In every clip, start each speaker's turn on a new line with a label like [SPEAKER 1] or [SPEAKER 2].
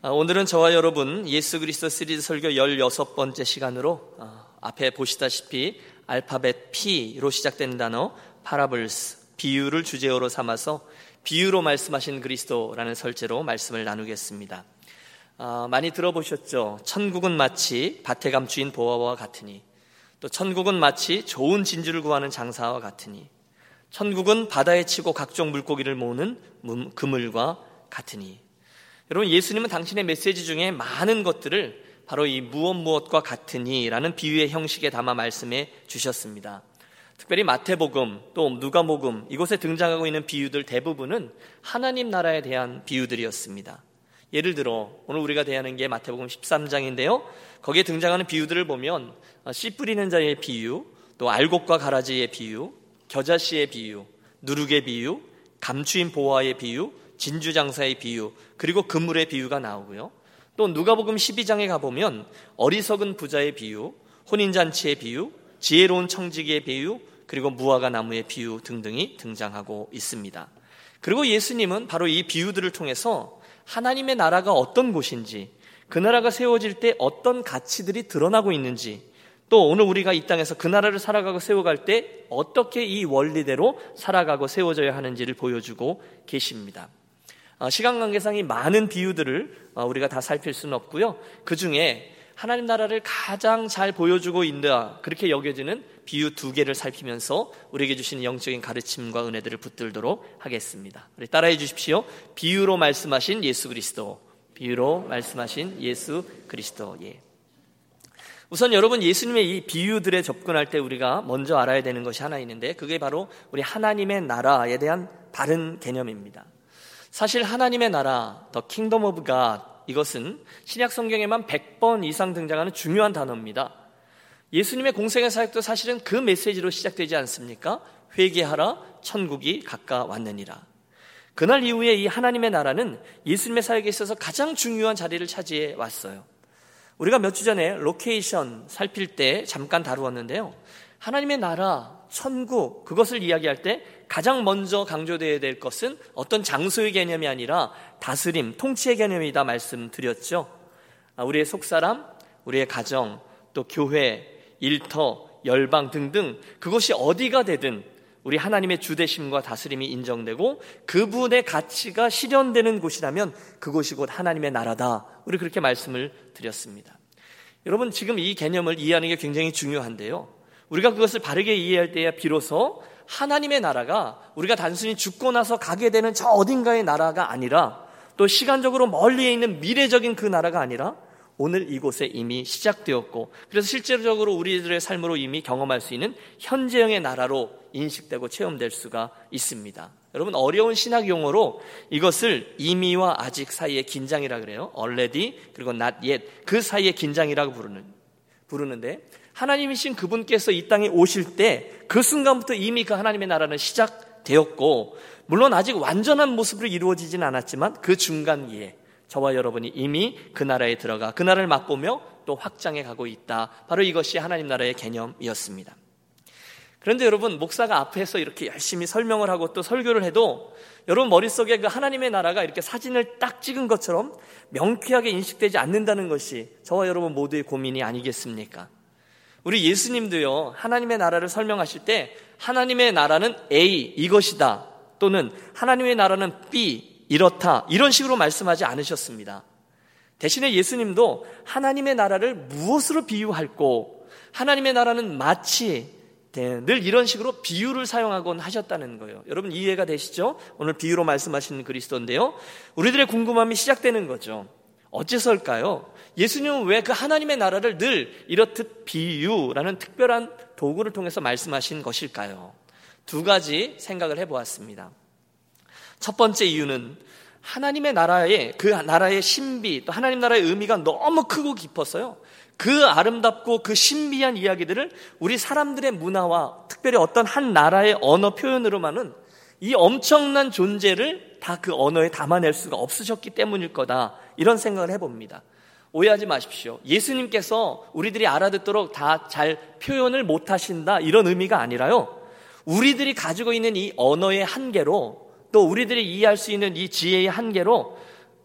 [SPEAKER 1] 아, 오늘은 저와 여러분 예수 그리스도 시리즈 설교 16번째 시간으로 아, 앞에 보시다시피 알파벳 P로 시작되는 단어 파라블스 비유를 주제어로 삼아서 비유로 말씀하신 그리스도라는 설제로 말씀을 나누겠습니다. 아, 많이 들어보셨죠? 천국은 마치 밭에 감추인 보화와 같으니 또 천국은 마치 좋은 진주를 구하는 장사와 같으니 천국은 바다에 치고 각종 물고기를 모으는 그물과 같으니 여러분 예수님은 당신의 메시지 중에 많은 것들을 바로 이 무엇 무엇과 같으니라는 비유의 형식에 담아 말씀해 주셨습니다. 특별히 마태복음 또 누가복음 이곳에 등장하고 있는 비유들 대부분은 하나님 나라에 대한 비유들이었습니다. 예를 들어 오늘 우리가 대하는 게 마태복음 13장인데요. 거기에 등장하는 비유들을 보면 씨 뿌리는 자의 비유, 또 알곡과 가라지의 비유, 겨자씨의 비유, 누룩의 비유, 감추인 보화의 비유, 진주 장사의 비유, 그리고 그물의 비유가 나오고요. 또 누가복음 12장에 가보면 어리석은 부자의 비유, 혼인잔치의 비유, 지혜로운 청지기의 비유, 그리고 무화과 나무의 비유 등등이 등장하고 있습니다. 그리고 예수님은 바로 이 비유들을 통해서 하나님의 나라가 어떤 곳인지, 그 나라가 세워질 때 어떤 가치들이 드러나고 있는지, 또 오늘 우리가 이 땅에서 그 나라를 살아가고 세워갈 때 어떻게 이 원리대로 살아가고 세워져야 하는지를 보여주고 계십니다. 어, 시간 관계상이 많은 비유들을 어, 우리가 다 살필 수는 없고요. 그 중에 하나님 나라를 가장 잘 보여주고 있다 그렇게 여겨지는 비유 두 개를 살피면서 우리에게 주신 영적인 가르침과 은혜들을 붙들도록 하겠습니다. 우리 따라해 주십시오. 비유로 말씀하신 예수 그리스도. 비유로 말씀하신 예수 그리스도. 예. 우선 여러분 예수님의 이 비유들에 접근할 때 우리가 먼저 알아야 되는 것이 하나 있는데 그게 바로 우리 하나님의 나라에 대한 바른 개념입니다. 사실 하나님의 나라, the kingdom of God 이것은 신약 성경에만 100번 이상 등장하는 중요한 단어입니다. 예수님의 공생애 사역도 사실은 그 메시지로 시작되지 않습니까? 회개하라 천국이 가까웠느니라. 그날 이후에 이 하나님의 나라는 예수님의 사역에 있어서 가장 중요한 자리를 차지해 왔어요. 우리가 몇 주 전에 location 살필 때 잠깐 다루었는데요. 하나님의 나라, 천국, 그것을 이야기할 때 가장 먼저 강조되어야 될 것은 어떤 장소의 개념이 아니라 다스림, 통치의 개념이다 말씀드렸죠. 아, 우리의 속사람, 우리의 가정, 또 교회, 일터, 열방 등등 그것이 어디가 되든 우리 하나님의 주대심과 다스림이 인정되고 그분의 가치가 실현되는 곳이라면 그곳이 곧 하나님의 나라다. 우리 그렇게 말씀을 드렸습니다. 여러분 지금 이 개념을 이해하는 게 굉장히 중요한데요. 우리가 그것을 바르게 이해할 때야 비로소 하나님의 나라가 우리가 단순히 죽고 나서 가게 되는 저 어딘가의 나라가 아니라 또 시간적으로 멀리에 있는 미래적인 그 나라가 아니라 오늘 이곳에 이미 시작되었고 그래서 실제적으로 우리들의 삶으로 이미 경험할 수 있는 현재형의 나라로 인식되고 체험될 수가 있습니다. 여러분 어려운 신학 용어로 이것을 이미와 아직 사이의 긴장이라 그래요. already 그리고 not yet 그 사이의 긴장이라고 부르는 부르는데 하나님이신 그분께서 이 땅에 오실 때 그 순간부터 이미 그 하나님의 나라는 시작되었고 물론 아직 완전한 모습으로 이루어지진 않았지만 그 중간기에 저와 여러분이 이미 그 나라에 들어가 그 나라를 맛보며 또 확장해 가고 있다. 바로 이것이 하나님 나라의 개념이었습니다. 그런데 여러분 목사가 앞에서 이렇게 열심히 설명을 하고 또 설교를 해도 여러분 머릿속에 그 하나님의 나라가 이렇게 사진을 딱 찍은 것처럼 명쾌하게 인식되지 않는다는 것이 저와 여러분 모두의 고민이 아니겠습니까? 우리 예수님도요, 하나님의 나라를 설명하실 때 하나님의 나라는 A, 이것이다. 또는 하나님의 나라는 B, 이렇다. 이런 식으로 말씀하지 않으셨습니다. 대신에 예수님도 하나님의 나라를 무엇으로 비유할고 하나님의 나라는 마치 네, 늘 이런 식으로 비유를 사용하곤 하셨다는 거예요. 여러분 이해가 되시죠? 오늘 비유로 말씀하시는 그리스도인데요. 우리들의 궁금함이 시작되는 거죠. 어째서일까요? 예수님은 왜 그 하나님의 나라를 늘 이렇듯 비유라는 특별한 도구를 통해서 말씀하신 것일까요? 두 가지 생각을 해보았습니다. 첫 번째 이유는 하나님의 나라의 그 나라의 신비 또 하나님 나라의 의미가 너무 크고 깊었어요. 그 아름답고 그 신비한 이야기들을 우리 사람들의 문화와 특별히 어떤 한 나라의 언어 표현으로만은 이 엄청난 존재를 다 그 언어에 담아낼 수가 없으셨기 때문일 거다. 이런 생각을 해봅니다. 오해하지 마십시오. 예수님께서 우리들이 알아듣도록 다 잘 표현을 못 하신다. 이런 의미가 아니라요. 우리들이 가지고 있는 이 언어의 한계로 또 우리들이 이해할 수 있는 이 지혜의 한계로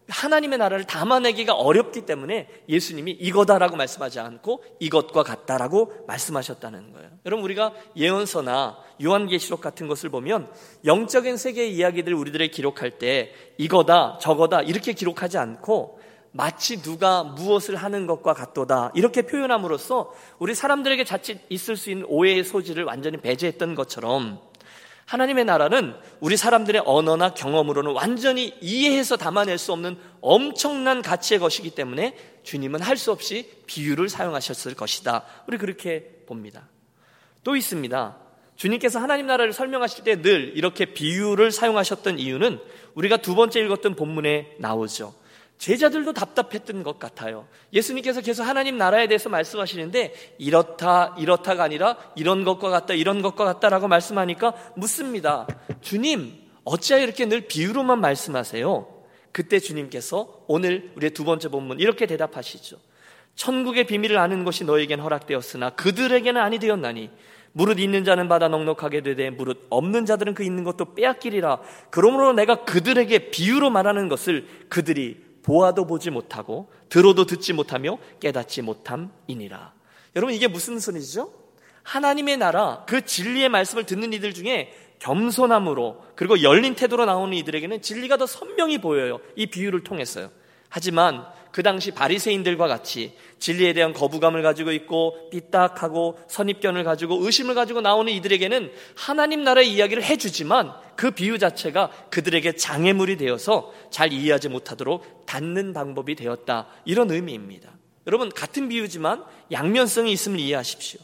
[SPEAKER 1] 하나님의 나라를 담아내기가 어렵기 때문에 예수님이 이거다라고 말씀하지 않고 이것과 같다라고 말씀하셨다는 거예요. 여러분 우리가 예언서나 요한계시록 같은 것을 보면 영적인 세계의 이야기들 우리들의 기록할 때 이거다 저거다 이렇게 기록하지 않고 마치 누가 무엇을 하는 것과 같도다 이렇게 표현함으로써 우리 사람들에게 자칫 있을 수 있는 오해의 소지를 완전히 배제했던 것처럼 하나님의 나라는 우리 사람들의 언어나 경험으로는 완전히 이해해서 담아낼 수 없는 엄청난 가치의 것이기 때문에 주님은 할 수 없이 비유를 사용하셨을 것이다. 우리 그렇게 봅니다. 또 있습니다. 주님께서 하나님 나라를 설명하실 때 늘 이렇게 비유를 사용하셨던 이유는 우리가 두 번째 읽었던 본문에 나오죠. 제자들도 답답했던 것 같아요. 예수님께서 계속 하나님 나라에 대해서 말씀하시는데 이렇다, 이렇다가 아니라 이런 것과 같다, 이런 것과 같다라고 말씀하니까 묻습니다. 주님, 어찌하여 이렇게 늘 비유로만 말씀하세요? 그때 주님께서 오늘 우리의 두 번째 본문 이렇게 대답하시죠. 천국의 비밀을 아는 것이 너에겐 허락되었으나 그들에게는 아니 되었나니 무릇 있는 자는 받아 넉넉하게 되되 무릇 없는 자들은 그 있는 것도 빼앗기리라. 그러므로 내가 그들에게 비유로 말하는 것을 그들이 보아도 보지 못하고 들어도 듣지 못하며 깨닫지 못함이니라. 여러분 이게 무슨 소리죠? 하나님의 나라 그 진리의 말씀을 듣는 이들 중에 겸손함으로 그리고 열린 태도로 나오는 이들에게는 진리가 더 선명히 보여요. 이 비유를 통해서요. 하지만 그 당시 바리새인들과 같이 진리에 대한 거부감을 가지고 있고 삐딱하고 선입견을 가지고 의심을 가지고 나오는 이들에게는 하나님 나라의 이야기를 해주지만 그 비유 자체가 그들에게 장애물이 되어서 잘 이해하지 못하도록 닫는 방법이 되었다 이런 의미입니다. 여러분 같은 비유지만 양면성이 있음을 이해하십시오.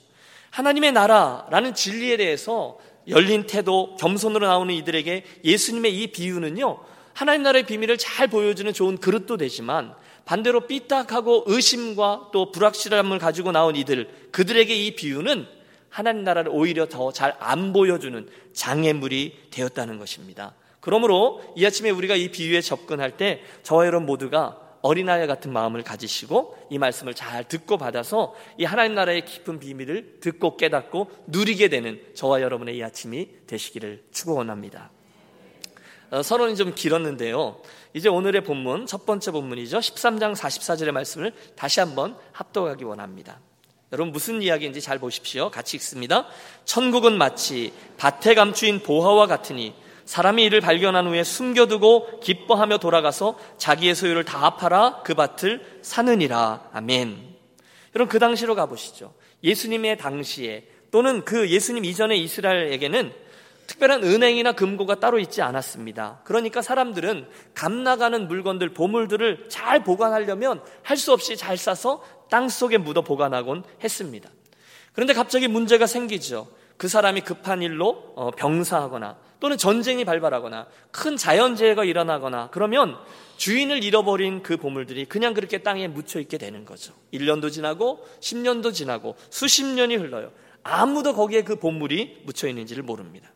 [SPEAKER 1] 하나님의 나라라는 진리에 대해서 열린 태도, 겸손으로 나오는 이들에게 예수님의 이 비유는요, 하나님 나라의 비밀을 잘 보여주는 좋은 그릇도 되지만 반대로 삐딱하고 의심과 또 불확실함을 가지고 나온 이들, 그들에게 이 비유는 하나님 나라를 오히려 더 잘 안 보여주는 장애물이 되었다는 것입니다. 그러므로 이 아침에 우리가 이 비유에 접근할 때 저와 여러분 모두가 어린아이 같은 마음을 가지시고 이 말씀을 잘 듣고 받아서 이 하나님 나라의 깊은 비밀을 듣고 깨닫고 누리게 되는 저와 여러분의 이 아침이 되시기를 축원합니다. 어, 서론이 좀 길었는데요. 이제 오늘의 본문, 첫 번째 본문이죠. 13장 44절의 말씀을 다시 한번 합독하기 원합니다. 여러분 무슨 이야기인지 잘 보십시오. 같이 읽습니다. 천국은 마치 밭에 감추인 보화와 같으니 사람이 이를 발견한 후에 숨겨두고 기뻐하며 돌아가서 자기의 소유를 다 팔아 그 밭을 사느니라. 아멘. 여러분 그 당시로 가보시죠. 예수님의 당시에 또는 그 예수님 이전의 이스라엘에게는 특별한 은행이나 금고가 따로 있지 않았습니다. 그러니까 사람들은 감 나가는 물건들, 보물들을 잘 보관하려면 할 수 없이 잘 싸서 땅 속에 묻어 보관하곤 했습니다. 그런데 갑자기 문제가 생기죠. 그 사람이 급한 일로 어, 병사하거나 또는 전쟁이 발발하거나 큰 자연재해가 일어나거나 그러면 주인을 잃어버린 그 보물들이 그냥 그렇게 땅에 묻혀 있게 되는 거죠. 1년도 지나고 10년도 지나고 수십 년이 흘러요. 아무도 거기에 그 보물이 묻혀 있는지를 모릅니다.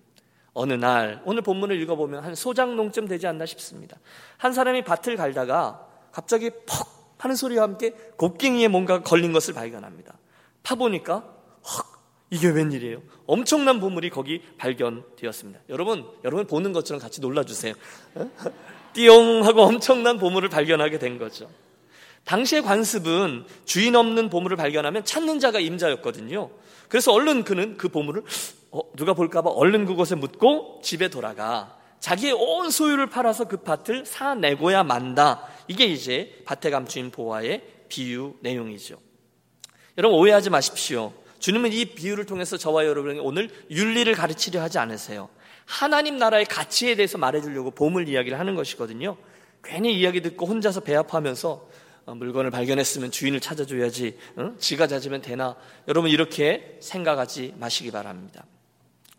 [SPEAKER 1] 어느 날 오늘 본문을 읽어보면 한 소장농쯤 되지 않나 싶습니다. 한 사람이 밭을 갈다가 갑자기 퍽 하는 소리와 함께 곡괭이에 뭔가 걸린 것을 발견합니다. 파보니까 헉 이게 웬일이에요? 엄청난 보물이 거기 발견되었습니다. 여러분 여러분 보는 것처럼 같이 놀라주세요. 띠용 하고 엄청난 보물을 발견하게 된 거죠. 당시의 관습은 주인 없는 보물을 발견하면 찾는 자가 임자였거든요. 그래서 얼른 그는 그 보물을 어, 누가 볼까봐 얼른 그곳에 묻고 집에 돌아가 자기의 온 소유를 팔아서 그 밭을 사내고야 만다. 이게 이제 밭에 감추인 보화의 비유 내용이죠. 여러분 오해하지 마십시오. 주님은 이 비유를 통해서 저와 여러분에게 오늘 윤리를 가르치려 하지 않으세요. 하나님 나라의 가치에 대해서 말해주려고 보물 이야기를 하는 것이거든요. 괜히 이야기 듣고 혼자서 배합하면서 어, 물건을 발견했으면 주인을 찾아줘야지, 응? 지가 찾으면 되나? 여러분 이렇게 생각하지 마시기 바랍니다.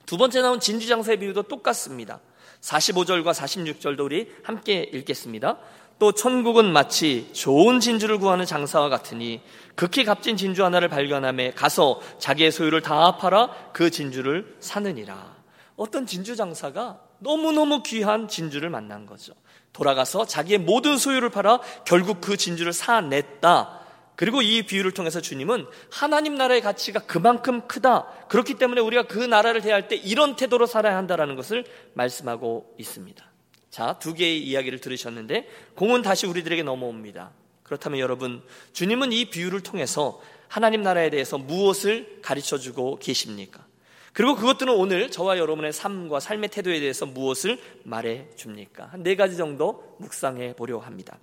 [SPEAKER 1] 두 번째 나온 진주장사의 비유도 똑같습니다. 45절과 46절도 우리 함께 읽겠습니다. 또 천국은 마치 좋은 진주를 구하는 장사와 같으니 극히 값진 진주 하나를 발견함에 가서 자기의 소유를 다 팔아 그 진주를 사느니라. 어떤 진주 장사가 너무너무 귀한 진주를 만난 거죠. 돌아가서 자기의 모든 소유를 팔아 결국 그 진주를 사냈다. 그리고 이 비유를 통해서 주님은 하나님 나라의 가치가 그만큼 크다. 그렇기 때문에 우리가 그 나라를 대할 때 이런 태도로 살아야 한다라는 것을 말씀하고 있습니다. 자, 두 개의 이야기를 들으셨는데 공은 다시 우리들에게 넘어옵니다. 그렇다면 여러분, 주님은 이 비유를 통해서 하나님 나라에 대해서 무엇을 가르쳐 주고 계십니까? 그리고 그것들은 오늘 저와 여러분의 삶과 삶의 태도에 대해서 무엇을 말해 줍니까? 한 네 가지 정도 묵상해 보려 합니다.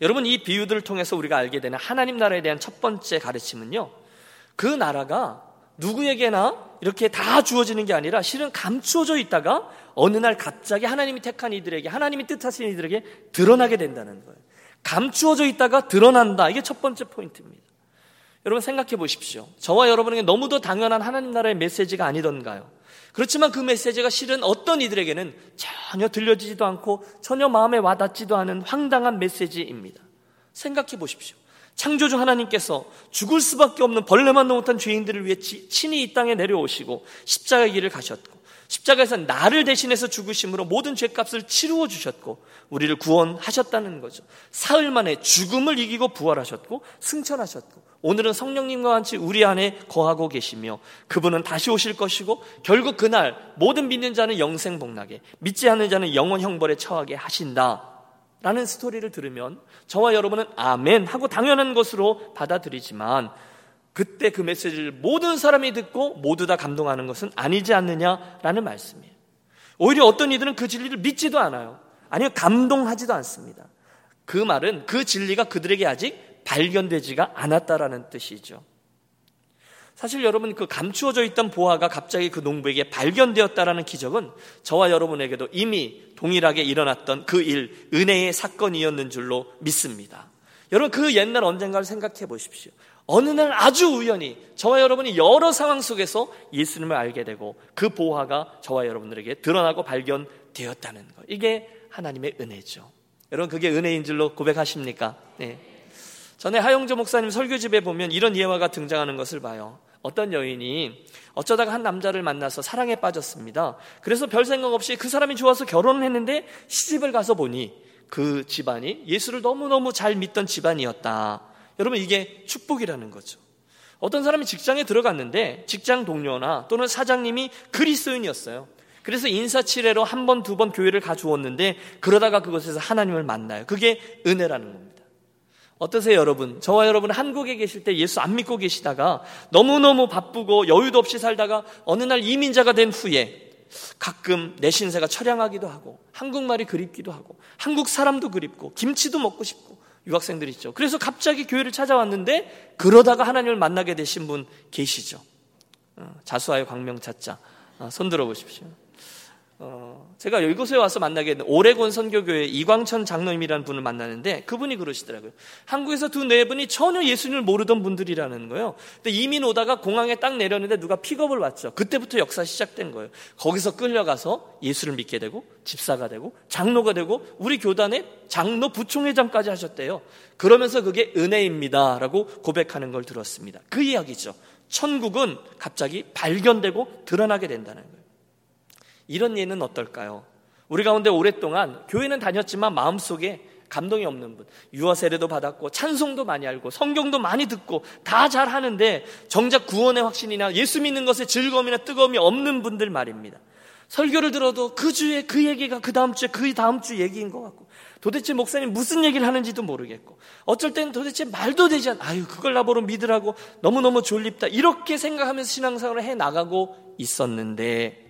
[SPEAKER 1] 여러분, 이 비유들을 통해서 우리가 알게 되는 하나님 나라에 대한 첫 번째 가르침은요, 그 나라가 누구에게나 이렇게 다 주어지는 게 아니라 실은 감추어져 있다가 어느 날 갑자기 하나님이 택한 이들에게, 하나님이 뜻하신 이들에게 드러나게 된다는 거예요. 감추어져 있다가 드러난다. 이게 첫 번째 포인트입니다. 여러분 생각해 보십시오. 저와 여러분에게 너무도 당연한 하나님 나라의 메시지가 아니던가요? 그렇지만 그 메시지가 실은 어떤 이들에게는 전혀 들려지지도 않고 전혀 마음에 와닿지도 않은 황당한 메시지입니다. 생각해 보십시오. 창조주 하나님께서 죽을 수밖에 없는 벌레만도 못한 죄인들을 위해 친히 이 땅에 내려오시고 십자가의 길을 가셨고 십자가에서 나를 대신해서 죽으심으로 모든 죄값을 치루어 주셨고 우리를 구원하셨다는 거죠. 사흘 만에 죽음을 이기고 부활하셨고 승천하셨고 오늘은 성령님과 같이 우리 안에 거하고 계시며 그분은 다시 오실 것이고 결국 그날 모든 믿는 자는 영생 복락에 믿지 않는 자는 영원 형벌에 처하게 하신다. 라는 스토리를 들으면 저와 여러분은 아멘 하고 당연한 것으로 받아들이지만 그때 그 메시지를 모든 사람이 듣고 모두 다 감동하는 것은 아니지 않느냐라는 말씀이에요. 오히려 어떤 이들은 그 진리를 믿지도 않아요. 아니요, 감동하지도 않습니다. 그 말은 그 진리가 그들에게 아직 발견되지가 않았다라는 뜻이죠. 사실 여러분 그 감추어져 있던 보화가 갑자기 그 농부에게 발견되었다라는 기적은 저와 여러분에게도 이미 동일하게 일어났던 그 일, 은혜의 사건이었는 줄로 믿습니다. 여러분 그 옛날 언젠가를 생각해 보십시오. 어느 날 아주 우연히 저와 여러분이 여러 상황 속에서 예수님을 알게 되고 그 보화가 저와 여러분들에게 드러나고 발견되었다는 것. 이게 하나님의 은혜죠. 여러분 그게 은혜인 줄로 고백하십니까? 네. 전에 하영조 목사님 설교집에 보면 이런 예화가 등장하는 것을 봐요. 어떤 여인이 어쩌다가 한 남자를 만나서 사랑에 빠졌습니다. 그래서 별 생각 없이 그 사람이 좋아서 결혼을 했는데 시집을 가서 보니 그 집안이 예수를 너무너무 잘 믿던 집안이었다. 여러분 이게 축복이라는 거죠. 어떤 사람이 직장에 들어갔는데 직장 동료나 또는 사장님이 그리스도인이었어요. 그래서 인사치레로 한 번, 두 번 교회를 가주었는데 그러다가 그곳에서 하나님을 만나요. 그게 은혜라는 겁니다. 어떠세요, 여러분? 저와 여러분 한국에 계실 때 예수 안 믿고 계시다가 너무너무 바쁘고 여유도 없이 살다가 어느 날 이민자가 된 후에 가끔 내 신세가 처량하기도 하고 한국말이 그립기도 하고 한국 사람도 그립고 김치도 먹고 싶고 유학생들 있죠. 그래서 갑자기 교회를 찾아왔는데 그러다가 하나님을 만나게 되신 분 계시죠. 어, 자수하여 광명 찾자. 어, 손 들어 보십시오. 어, 제가 이곳에 와서 만나게 된 오레곤 선교교회 이광천 장로님이라는 분을 만나는데 그분이 그러시더라고요. 한국에서 두 네 분이 전혀 예수님을 모르던 분들이라는 거예요. 근데 이민 오다가 공항에 딱 내렸는데 누가 픽업을 왔죠. 그때부터 역사 시작된 거예요. 거기서 끌려가서 예수를 믿게 되고 집사가 되고 장로가 되고 우리 교단의 장로 부총회장까지 하셨대요. 그러면서 그게 은혜입니다라고 고백하는 걸 들었습니다. 그 이야기죠. 천국은 갑자기 발견되고 드러나게 된다는 거예요. 이런 예는 어떨까요? 우리 가운데 오랫동안 교회는 다녔지만 마음속에 감동이 없는 분, 유아 세례도 받았고 찬송도 많이 알고 성경도 많이 듣고 다 잘 하는데 정작 구원의 확신이나 예수 믿는 것에 즐거움이나 뜨거움이 없는 분들 말입니다. 설교를 들어도 그 주에 그 얘기가 그 다음 주에 그 다음 주 얘기인 것 같고 도대체 목사님 무슨 얘기를 하는지도 모르겠고 어쩔 때는 도대체 말도 되지 않 아유 그걸 나보러 믿으라고 너무너무 졸립다 이렇게 생각하면서 신앙생활을 해 나가고 있었는데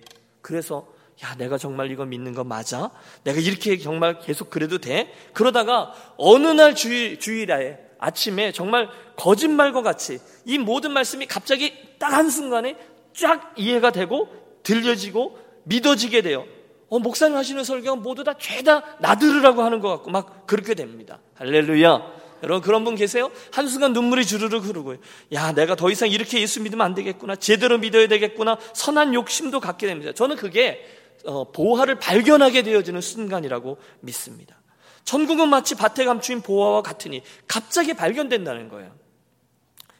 [SPEAKER 1] 그래서 야, 내가 정말 이거 믿는 거 맞아? 내가 이렇게 정말 계속 그래도 돼? 그러다가 어느 날 주일, 주일에 아침에 정말 거짓말과 같이 이 모든 말씀이 갑자기 딱 한순간에 쫙 이해가 되고 들려지고 믿어지게 돼요. 어, 목사님 하시는 설교는 모두 다 죄다 나들으라고 하는 것 같고 막 그렇게 됩니다. 할렐루야. 여러분 그런 분 계세요? 한순간 눈물이 주르륵 흐르고요. 야, 내가 더 이상 이렇게 예수 믿으면 안 되겠구나. 제대로 믿어야 되겠구나. 선한 욕심도 갖게 됩니다. 저는 그게 어, 보화를 발견하게 되어지는 순간이라고 믿습니다. 천국은 마치 밭에 감추인 보화와 같으니 갑자기 발견된다는 거예요.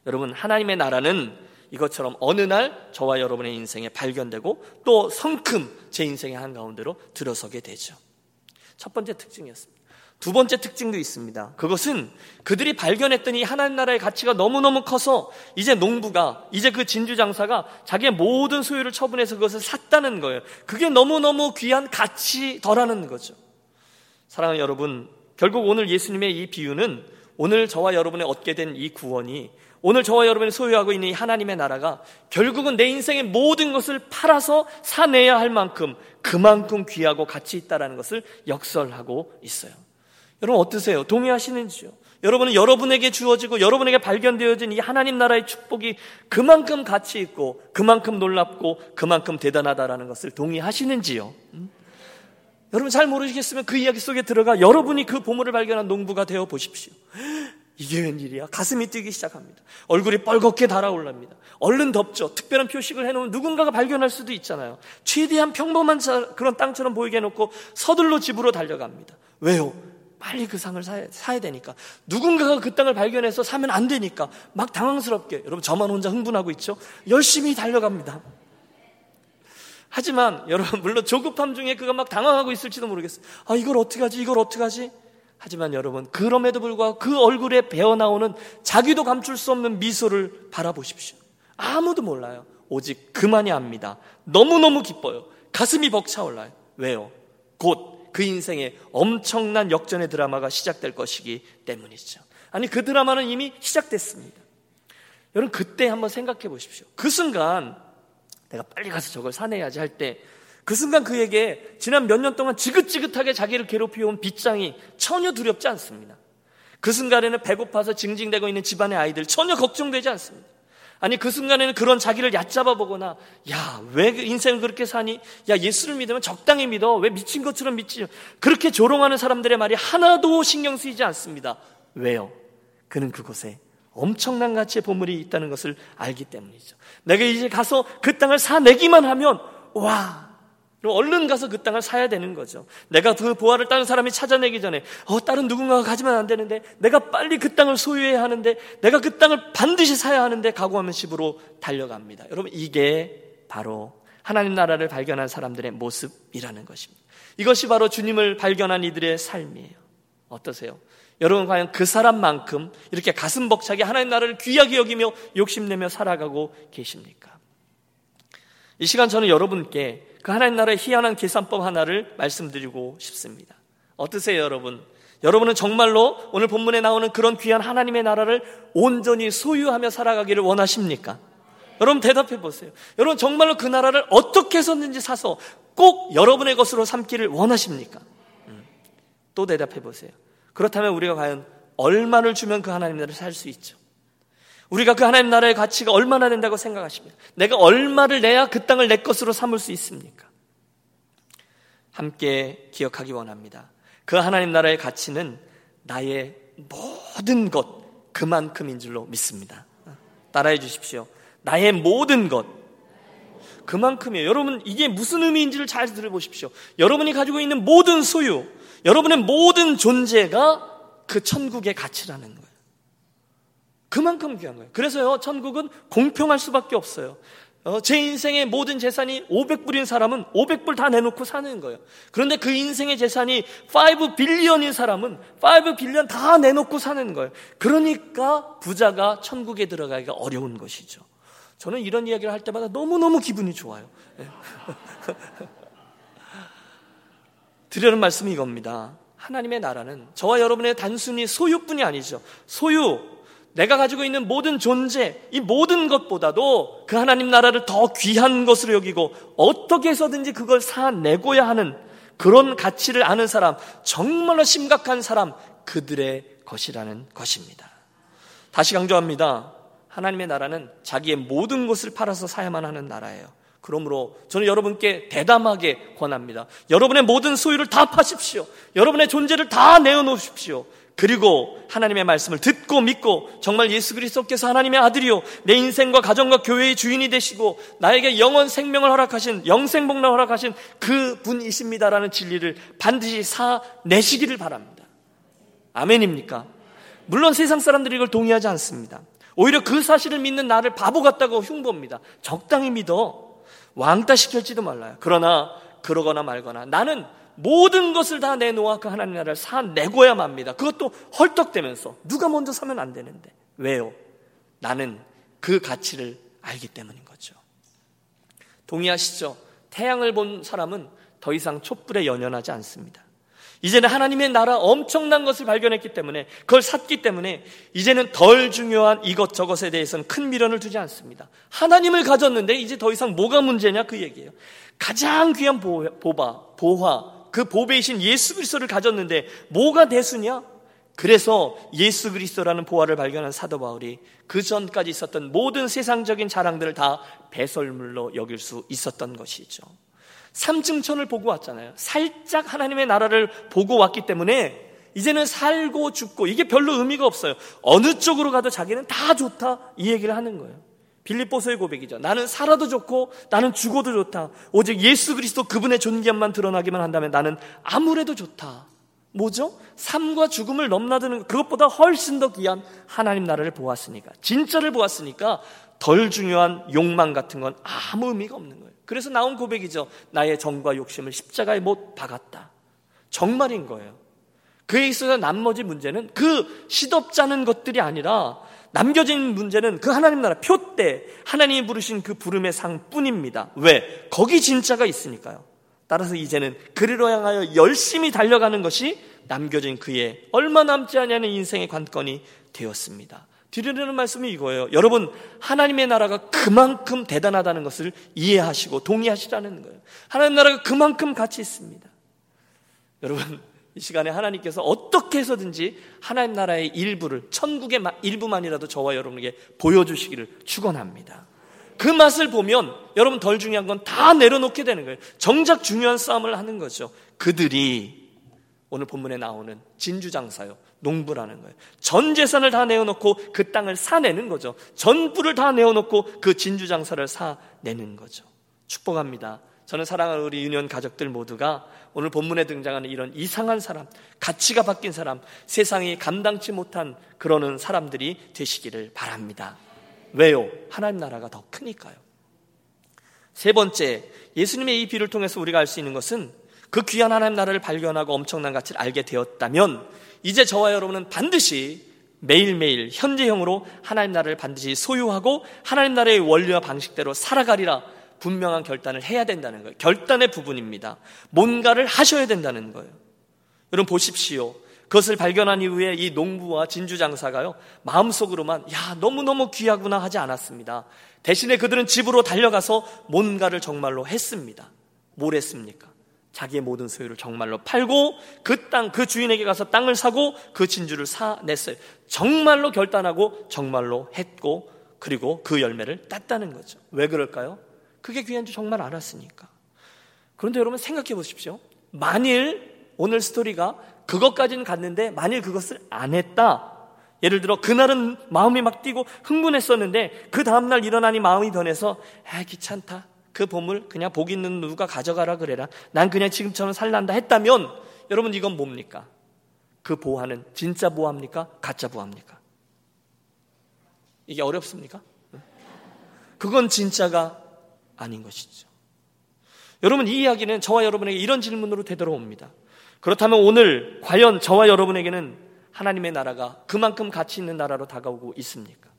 [SPEAKER 1] 여러분, 하나님의 나라는 이것처럼 어느 날 저와 여러분의 인생에 발견되고 또 성큼 제 인생의 한가운데로 들어서게 되죠. 첫 번째 특징이었습니다. 두 번째 특징도 있습니다. 그것은 그들이 발견했던 이 하나님 나라의 가치가 너무너무 커서 이제 농부가, 이제 그 진주 장사가 자기의 모든 소유를 처분해서 그것을 샀다는 거예요. 그게 너무너무 귀한 가치더라는 거죠. 사랑하는 여러분, 결국 오늘 예수님의 이 비유는 오늘 저와 여러분의 얻게 된 이 구원이 오늘 저와 여러분이 소유하고 있는 이 하나님의 나라가 결국은 내 인생의 모든 것을 팔아서 사내야 할 만큼 그만큼 귀하고 가치 있다라는 것을 역설하고 있어요. 여러분 어떠세요? 동의하시는지요? 여러분은 여러분에게 주어지고 여러분에게 발견되어진 이 하나님 나라의 축복이 그만큼 가치 있고 그만큼 놀랍고 그만큼 대단하다라는 것을 동의하시는지요? 음? 여러분 잘 모르시겠으면 그 이야기 속에 들어가 여러분이 그 보물을 발견한 농부가 되어 보십시오. 이게 웬일이야? 가슴이 뛰기 시작합니다. 얼굴이 뻘겋게 달아올랍니다. 얼른 덥죠. 특별한 표식을 해놓으면 누군가가 발견할 수도 있잖아요. 최대한 평범한 그런 땅처럼 보이게 해놓고 서둘러 집으로 달려갑니다. 왜요? 빨리 그 상을 사야, 사야, 되니까. 누군가가 그 땅을 발견해서 사면 안 되니까. 막 당황스럽게. 여러분, 저만 혼자 흥분하고 있죠? 열심히 달려갑니다. 하지만, 여러분, 물론 조급함 중에 그가 막 당황하고 있을지도 모르겠어요. 아, 이걸 어떻게 하지? 이걸 어떻게 하지? 하지만 여러분, 그럼에도 불구하고 그 얼굴에 배어나오는 자기도 감출 수 없는 미소를 바라보십시오. 아무도 몰라요. 오직 그만이 압니다. 너무너무 기뻐요. 가슴이 벅차올라요. 왜요? 곧 그 인생에 엄청난 역전의 드라마가 시작될 것이기 때문이죠. 아니, 그 드라마는 이미 시작됐습니다. 여러분, 그때 한번 생각해 보십시오. 그 순간, 내가 빨리 가서 저걸 사내야지 할 때 그 순간 그에게 지난 몇 년 동안 지긋지긋하게 자기를 괴롭혀온 빗장이 전혀 두렵지 않습니다. 그 순간에는 배고파서 징징대고 있는 집안의 아이들 전혀 걱정되지 않습니다. 아니 그 순간에는 그런 자기를 얕잡아 보거나 야왜 그 인생을 그렇게 사니? 야 예수를 믿으면 적당히 믿어. 왜 미친 것처럼 믿지? 그렇게 조롱하는 사람들의 말이 하나도 신경 쓰이지 않습니다. 왜요? 그는 그곳에 엄청난 가치의 보물이 있다는 것을 알기 때문이죠. 내가 이제 가서 그 땅을 사내기만 하면 와 그럼 얼른 가서 그 땅을 사야 되는 거죠. 내가 그 보화를 다른 사람이 찾아내기 전에, 어, 다른 누군가가 가지면 안 되는데, 내가 빨리 그 땅을 소유해야 하는데, 내가 그 땅을 반드시 사야 하는데, 각오하면 집으로 달려갑니다. 여러분, 이게 바로 하나님 나라를 발견한 사람들의 모습이라는 것입니다. 이것이 바로 주님을 발견한 이들의 삶이에요. 어떠세요? 여러분 과연 그 사람만큼 이렇게 가슴 벅차게 하나님 나라를 귀하게 여기며 욕심내며 살아가고 계십니까? 이 시간 저는 여러분께 그 하나님 나라의 희한한 계산법 하나를 말씀드리고 싶습니다. 어떠세요, 여러분? 여러분은 정말로 오늘 본문에 나오는 그런 귀한 하나님의 나라를 온전히 소유하며 살아가기를 원하십니까? 여러분 대답해 보세요. 여러분 정말로 그 나라를 어떻게 해서든지 사서 꼭 여러분의 것으로 삼기를 원하십니까? 음. 또 대답해 보세요. 그렇다면 우리가 과연 얼마를 주면 그 하나님 나라를 살 수 있죠? 우리가 그 하나님 나라의 가치가 얼마나 된다고 생각하십니까? 내가 얼마를 내야 그 땅을 내 것으로 삼을 수 있습니까? 함께 기억하기 원합니다. 그 하나님 나라의 가치는 나의 모든 것 그만큼인 줄로 믿습니다. 따라해 주십시오. 나의 모든 것 그만큼이에요. 여러분 이게 무슨 의미인지를 잘 들어보십시오. 여러분이 가지고 있는 모든 소유, 여러분의 모든 존재가 그 천국의 가치라는 거예요. 그만큼 귀한 거예요. 그래서요, 천국은 공평할 수밖에 없어요. 어, 제 인생의 모든 재산이 500불인 사람은 500불 다 내놓고 사는 거예요. 그런데 그 인생의 재산이 5 빌리언인 사람은 5 빌리언 다 내놓고 사는 거예요. 그러니까 부자가 천국에 들어가기가 어려운 것이죠. 저는 이런 이야기를 할 때마다 너무너무 기분이 좋아요. 네. 드리는 말씀이 이겁니다. 하나님의 나라는 저와 여러분의 단순히 소유뿐이 아니죠. 소유, 내가 가지고 있는 모든 존재, 이 모든 것보다도 그 하나님 나라를 더 귀한 것으로 여기고 어떻게 해서든지 그걸 사내고야 하는 그런 가치를 아는 사람, 정말로 심각한 사람, 그들의 것이라는 것입니다. 다시 강조합니다. 하나님의 나라는 자기의 모든 것을 팔아서 사야만 하는 나라예요. 그러므로 저는 여러분께 대담하게 권합니다. 여러분의 모든 소유를 다 파십시오. 여러분의 존재를 다 내어놓으십시오. 그리고 하나님의 말씀을 듣고 믿고 정말 예수 그리스도께서 하나님의 아들이요 내 인생과 가정과 교회의 주인이 되시고 나에게 영원 생명을 허락하신 영생 복락을 허락하신 그 분이십니다라는 진리를 반드시 사 내시기를 바랍니다. 아멘입니까? 물론 세상 사람들이 이걸 동의하지 않습니다. 오히려 그 사실을 믿는 나를 바보 같다고 흉보입니다. 적당히 믿어. 왕따 시킬지도 몰라요. 그러나 그러거나 말거나 나는 모든 것을 다 내놓아 그 하나님 나라를 사내고야 맙니다. 그것도 헐떡대면서 누가 먼저 사면 안 되는데 왜요? 나는 그 가치를 알기 때문인 거죠. 동의하시죠? 태양을 본 사람은 더 이상 촛불에 연연하지 않습니다. 이제는 하나님의 나라 엄청난 것을 발견했기 때문에 그걸 샀기 때문에 이제는 덜 중요한 이것저것에 대해서는 큰 미련을 두지 않습니다. 하나님을 가졌는데 이제 더 이상 뭐가 문제냐 그 얘기예요. 가장 귀한 보바, 보화, 그 보배이신 예수 그리스도를 가졌는데 뭐가 대수냐? 그래서 예수 그리스도라는 보화를 발견한 사도 바울이 그 전까지 있었던 모든 세상적인 자랑들을 다 배설물로 여길 수 있었던 것이죠. 삼층천을 보고 왔잖아요. 살짝 하나님의 나라를 보고 왔기 때문에 이제는 살고 죽고 이게 별로 의미가 없어요. 어느 쪽으로 가도 자기는 다 좋다 이 얘기를 하는 거예요. 빌립보서의 고백이죠. 나는 살아도 좋고 나는 죽어도 좋다. 오직 예수 그리스도 그분의 존귀함만 드러나기만 한다면 나는 아무래도 좋다. 뭐죠? 삶과 죽음을 넘나드는 그것보다 훨씬 더 귀한 하나님 나라를 보았으니까 진짜를 보았으니까 덜 중요한 욕망 같은 건 아무 의미가 없는 거예요. 그래서 나온 고백이죠. 나의 정과 욕심을 십자가에 못 박았다. 정말인 거예요. 그에 있어서 남머지 문제는 그 시덥잖은 것들이 아니라 남겨진 문제는 그 하나님 나라 표 때 하나님이 부르신 그 부름의 상뿐입니다. 왜? 거기 진짜가 있으니까요. 따라서 이제는 그리로 향하여 열심히 달려가는 것이 남겨진 그의 얼마 남지 않냐는 인생의 관건이 되었습니다. 드리는 말씀이 이거예요. 여러분, 하나님의 나라가 그만큼 대단하다는 것을 이해하시고 동의하시라는 거예요. 하나님 나라가 그만큼 가치 있습니다. 여러분, 이 시간에 하나님께서 어떻게 해서든지 하나님 나라의 일부를, 천국의 일부만이라도 저와 여러분에게 보여주시기를 축원합니다. 그 맛을 보면 여러분 덜 중요한 건 다 내려놓게 되는 거예요. 정작 중요한 싸움을 하는 거죠. 그들이 오늘 본문에 나오는 진주 장사요. 농부라는 거예요. 전 재산을 다 내어놓고 그 땅을 사내는 거죠. 전 부를 다 내어놓고 그 진주 장사를 사내는 거죠. 축복합니다. 저는 사랑하는 우리 유년 가족들 모두가 오늘 본문에 등장하는 이런 이상한 사람, 가치가 바뀐 사람, 세상이 감당치 못한 그러는 사람들이 되시기를 바랍니다. 왜요? 하나님 나라가 더 크니까요. 세 번째, 예수님의 이 비를 통해서 우리가 알 수 있는 것은 그 귀한 하나님 나라를 발견하고 엄청난 가치를 알게 되었다면 이제 저와 여러분은 반드시 매일매일 현재형으로 하나님 나라를 반드시 소유하고 하나님 나라의 원리와 방식대로 살아가리라 분명한 결단을 해야 된다는 거예요. 결단의 부분입니다. 뭔가를 하셔야 된다는 거예요. 여러분 보십시오. 그것을 발견한 이후에 이 농부와 진주 장사가요, 마음속으로만, 야, 너무너무 귀하구나 하지 않았습니다. 대신에 그들은 집으로 달려가서 뭔가를 정말로 했습니다. 뭘 했습니까? 자기의 모든 소유를 정말로 팔고 그 땅, 그 주인에게 가서 땅을 사고 그 진주를 사냈어요. 정말로 결단하고 정말로 했고 그리고 그 열매를 땄다는 거죠. 왜 그럴까요? 그게 귀한 줄 정말 알았으니까. 그런데 여러분 생각해 보십시오. 만일 오늘 스토리가 그것까지는 갔는데 만일 그것을 안 했다. 예를 들어 그날은 마음이 막 뛰고 흥분했었는데 그 다음날 일어나니 마음이 변해서 아 귀찮다. 그 보물 그냥 복 있는 누가 가져가라 그래라. 난 그냥 지금처럼 살란다 했다면 여러분 이건 뭡니까? 그 보화는 진짜 보화입니까? 가짜 보화입니까? 이게 어렵습니까? 그건 진짜가 아닌 것이죠. 여러분 이 이야기는 저와 여러분에게 이런 질문으로 되돌아옵니다. 그렇다면 오늘 과연 저와 여러분에게는 하나님의 나라가 그만큼 가치 있는 나라로 다가오고 있습니까?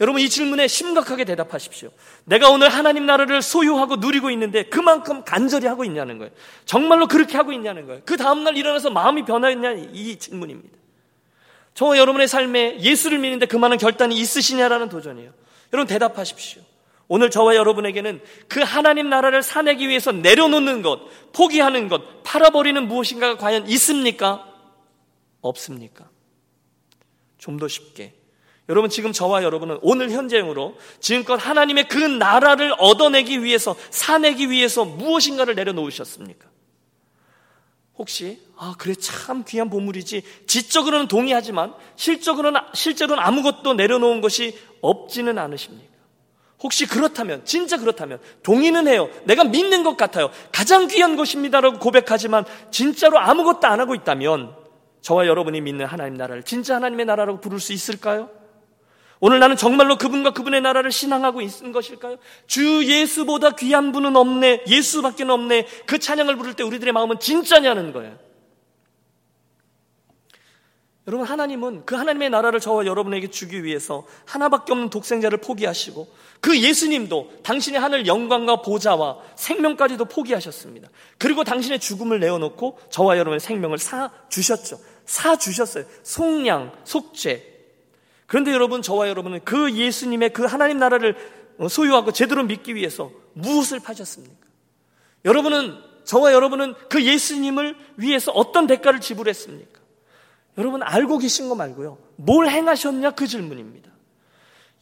[SPEAKER 1] 여러분 이 질문에 심각하게 대답하십시오. 내가 오늘 하나님 나라를 소유하고 누리고 있는데 그만큼 간절히 하고 있냐는 거예요. 정말로 그렇게 하고 있냐는 거예요. 그 다음날 일어나서 마음이 변화했냐 이 질문입니다. 저와 여러분의 삶에 예수를 믿는데 그 많은 결단이 있으시냐라는 도전이에요. 여러분 대답하십시오. 오늘 저와 여러분에게는 그 하나님 나라를 사내기 위해서 내려놓는 것, 포기하는 것, 팔아버리는 무엇인가가 과연 있습니까? 없습니까? 좀 더 쉽게 여러분 지금 저와 여러분은 오늘 현재형으로 지금껏 하나님의 그 나라를 얻어내기 위해서 사내기 위해서 무엇인가를 내려놓으셨습니까? 혹시 아 그래 참 귀한 보물이지 지적으로는 동의하지만 실적으로는 실제로는 아무것도 내려놓은 것이 없지는 않으십니까? 혹시 그렇다면 진짜 그렇다면 동의는 해요. 내가 믿는 것 같아요. 가장 귀한 것입니다라고 고백하지만 진짜로 아무것도 안 하고 있다면 저와 여러분이 믿는 하나님 나라를 진짜 하나님의 나라라고 부를 수 있을까요? 오늘 나는 정말로 그분과 그분의 나라를 신앙하고 있는 것일까요? 주 예수보다 귀한 분은 없네. 예수밖에 없네. 그 찬양을 부를 때 우리들의 마음은 진짜냐는 거예요. 여러분, 하나님은 그 하나님의 나라를 저와 여러분에게 주기 위해서 하나밖에 없는 독생자를 포기하시고 그 예수님도 당신의 하늘 영광과 보좌와 생명까지도 포기하셨습니다. 그리고 당신의 죽음을 내어놓고 저와 여러분의 생명을 사 주셨죠. 사 주셨어요. 속량, 속죄. 그런데 여러분, 저와 여러분은 그 예수님의 그 하나님 나라를 소유하고 제대로 믿기 위해서 무엇을 파셨습니까? 여러분은, 저와 여러분은 그 예수님을 위해서 어떤 대가를 지불했습니까? 여러분 알고 계신 거 말고요. 뭘 행하셨냐 그 질문입니다.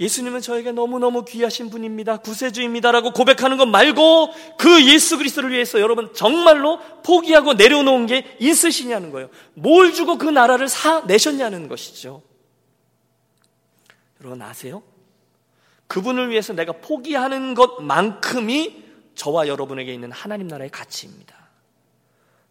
[SPEAKER 1] 예수님은 저에게 너무너무 귀하신 분입니다. 구세주입니다라고 고백하는 것 말고 그 예수 그리스도를 위해서 여러분 정말로 포기하고 내려놓은 게 있으시냐는 거예요. 뭘 주고 그 나라를 사 내셨냐는 것이죠. 여러분 아세요? 그분을 위해서 내가 포기하는 것만큼이 저와 여러분에게 있는 하나님 나라의 가치입니다.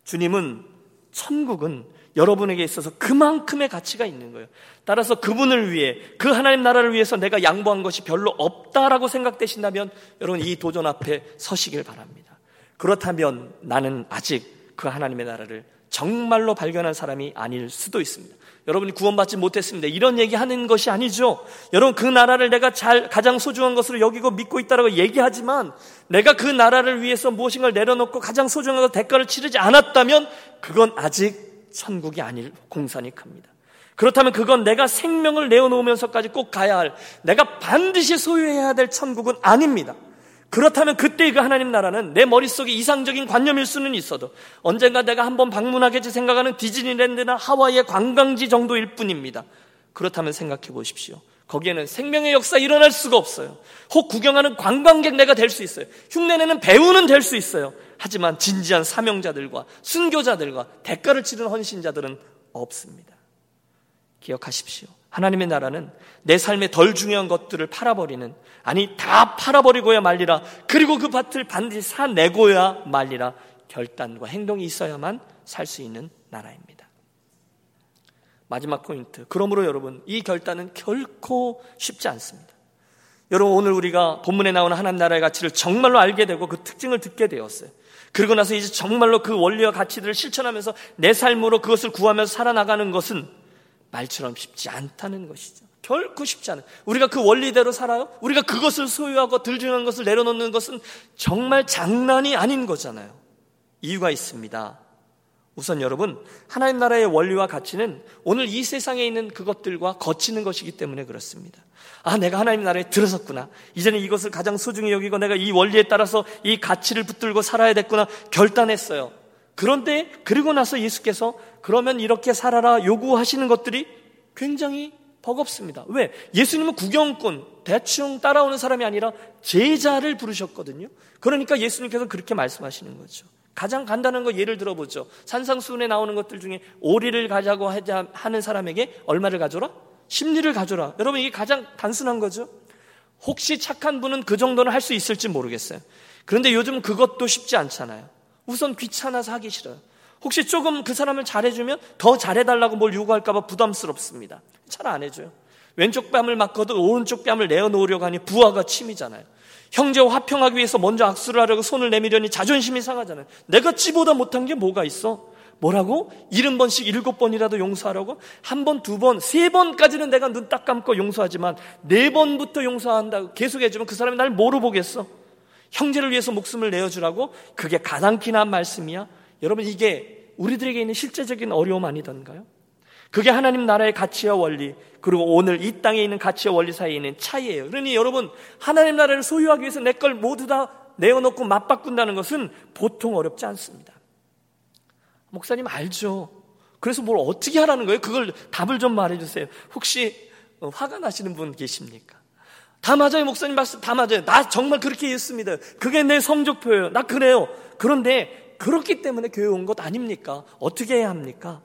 [SPEAKER 1] 주님은 천국은 여러분에게 있어서 그만큼의 가치가 있는 거예요. 따라서 그분을 위해 그 하나님 나라를 위해서 내가 양보한 것이 별로 없다라고 생각되신다면 여러분 이 도전 앞에 서시길 바랍니다. 그렇다면 나는 아직 그 하나님의 나라를 정말로 발견한 사람이 아닐 수도 있습니다. 여러분이 구원받지 못했습니다. 이런 얘기 하는 것이 아니죠. 여러분 그 나라를 내가 잘 가장 소중한 것으로 여기고 믿고 있다라고 얘기하지만 내가 그 나라를 위해서 무엇인가를 내려놓고 가장 소중한 것 대가를 치르지 않았다면 그건 아직 천국이 아닐 공산이 큽니다. 그렇다면 그건 내가 생명을 내어놓으면서까지 꼭 가야 할, 내가 반드시 소유해야 될 천국은 아닙니다. 그렇다면 그때 그 하나님 나라는 내 머릿속에 이상적인 관념일 수는 있어도 언젠가 내가 한번 방문하겠지 생각하는 디즈니랜드나 하와이의 관광지 정도일 뿐입니다. 그렇다면 생각해 보십시오. 거기에는 생명의 역사 일어날 수가 없어요. 혹 구경하는 관광객 내가 될 수 있어요. 흉내내는 배우는 될 수 있어요. 하지만 진지한 사명자들과 순교자들과 대가를 치른 헌신자들은 없습니다. 기억하십시오. 하나님의 나라는 내 삶의 덜 중요한 것들을 팔아버리는, 아니, 다 팔아버리고야 말리라. 그리고 그 밭을 반드시 사내고야 말리라. 결단과 행동이 있어야만 살 수 있는 나라입니다. 마지막 포인트. 그러므로 여러분, 이 결단은 결코 쉽지 않습니다. 여러분, 오늘 우리가 본문에 나오는 하나님 나라의 가치를 정말로 알게 되고 그 특징을 듣게 되었어요. 그러고 나서 이제 정말로 그 원리와 가치들을 실천하면서 내 삶으로 그것을 구하면서 살아나가는 것은 말처럼 쉽지 않다는 것이죠. 결코 쉽지 않아요. 우리가 그 원리대로 살아요? 우리가 그것을 소유하고 들중한 것을 내려놓는 것은 정말 장난이 아닌 거잖아요. 이유가 있습니다. 우선 여러분, 하나님 나라의 원리와 가치는 오늘 이 세상에 있는 그것들과 거치는 것이기 때문에 그렇습니다. 아, 내가 하나님 나라에 들어섰구나. 이제는 이것을 가장 소중히 여기고 내가 이 원리에 따라서 이 가치를 붙들고 살아야 됐구나. 결단했어요. 그런데 그리고 나서 예수께서 그러면 이렇게 살아라 요구하시는 것들이 굉장히 버겁습니다. 왜? 예수님은 구경꾼, 대충 따라오는 사람이 아니라 제자를 부르셨거든요. 그러니까 예수님께서 그렇게 말씀하시는 거죠. 가장 간단한 거 예를 들어보죠. 산상수훈에 나오는 것들 중에 오리를 가자고 하는 사람에게 얼마를 가져라? 심리를 가져라. 여러분 이게 가장 단순한 거죠. 혹시 착한 분은 그 정도는 할 수 있을지 모르겠어요. 그런데 요즘 그것도 쉽지 않잖아요. 우선 귀찮아서 하기 싫어요. 혹시 조금 그 사람을 잘해주면 더 잘해달라고 뭘 요구할까봐 부담스럽습니다. 잘 안 해줘요. 왼쪽 뺨을 맞거든 오른쪽 뺨을 내어놓으려고 하니 부하가 침이잖아요. 형제와 화평하기 위해서 먼저 악수를 하려고 손을 내밀려니 자존심이 상하잖아요. 내가 찌보다 못한 게 뭐가 있어? 뭐라고? 일흔 번씩 일곱 번이라도 용서하라고? 한 번, 두 번, 세 번까지는 내가 눈 딱 감고 용서하지만 네 번부터 용서한다고 계속 해주면 그 사람이 날 뭐로 보겠어? 형제를 위해서 목숨을 내어주라고? 그게 가당키나 한 말씀이야? 여러분 이게 우리들에게 있는 실제적인 어려움 아니던가요? 그게 하나님 나라의 가치와 원리, 그리고 오늘 이 땅에 있는 가치와 원리 사이에 있는 차이예요. 그러니 여러분, 하나님 나라를 소유하기 위해서 내 걸 모두 다 내어놓고 맞바꾼다는 것은 보통 어렵지 않습니다. 목사님 알죠? 그래서 뭘 어떻게 하라는 거예요? 그걸 답을 좀 말해주세요. 혹시 어, 화가 나시는 분 계십니까? 다 맞아요, 목사님 말씀 다 맞아요. 나 정말 그렇게 했습니다. 그게 내 성적표예요. 나 그래요. 그런데 그렇기 때문에 교회 온 것 아닙니까? 어떻게 해야 합니까?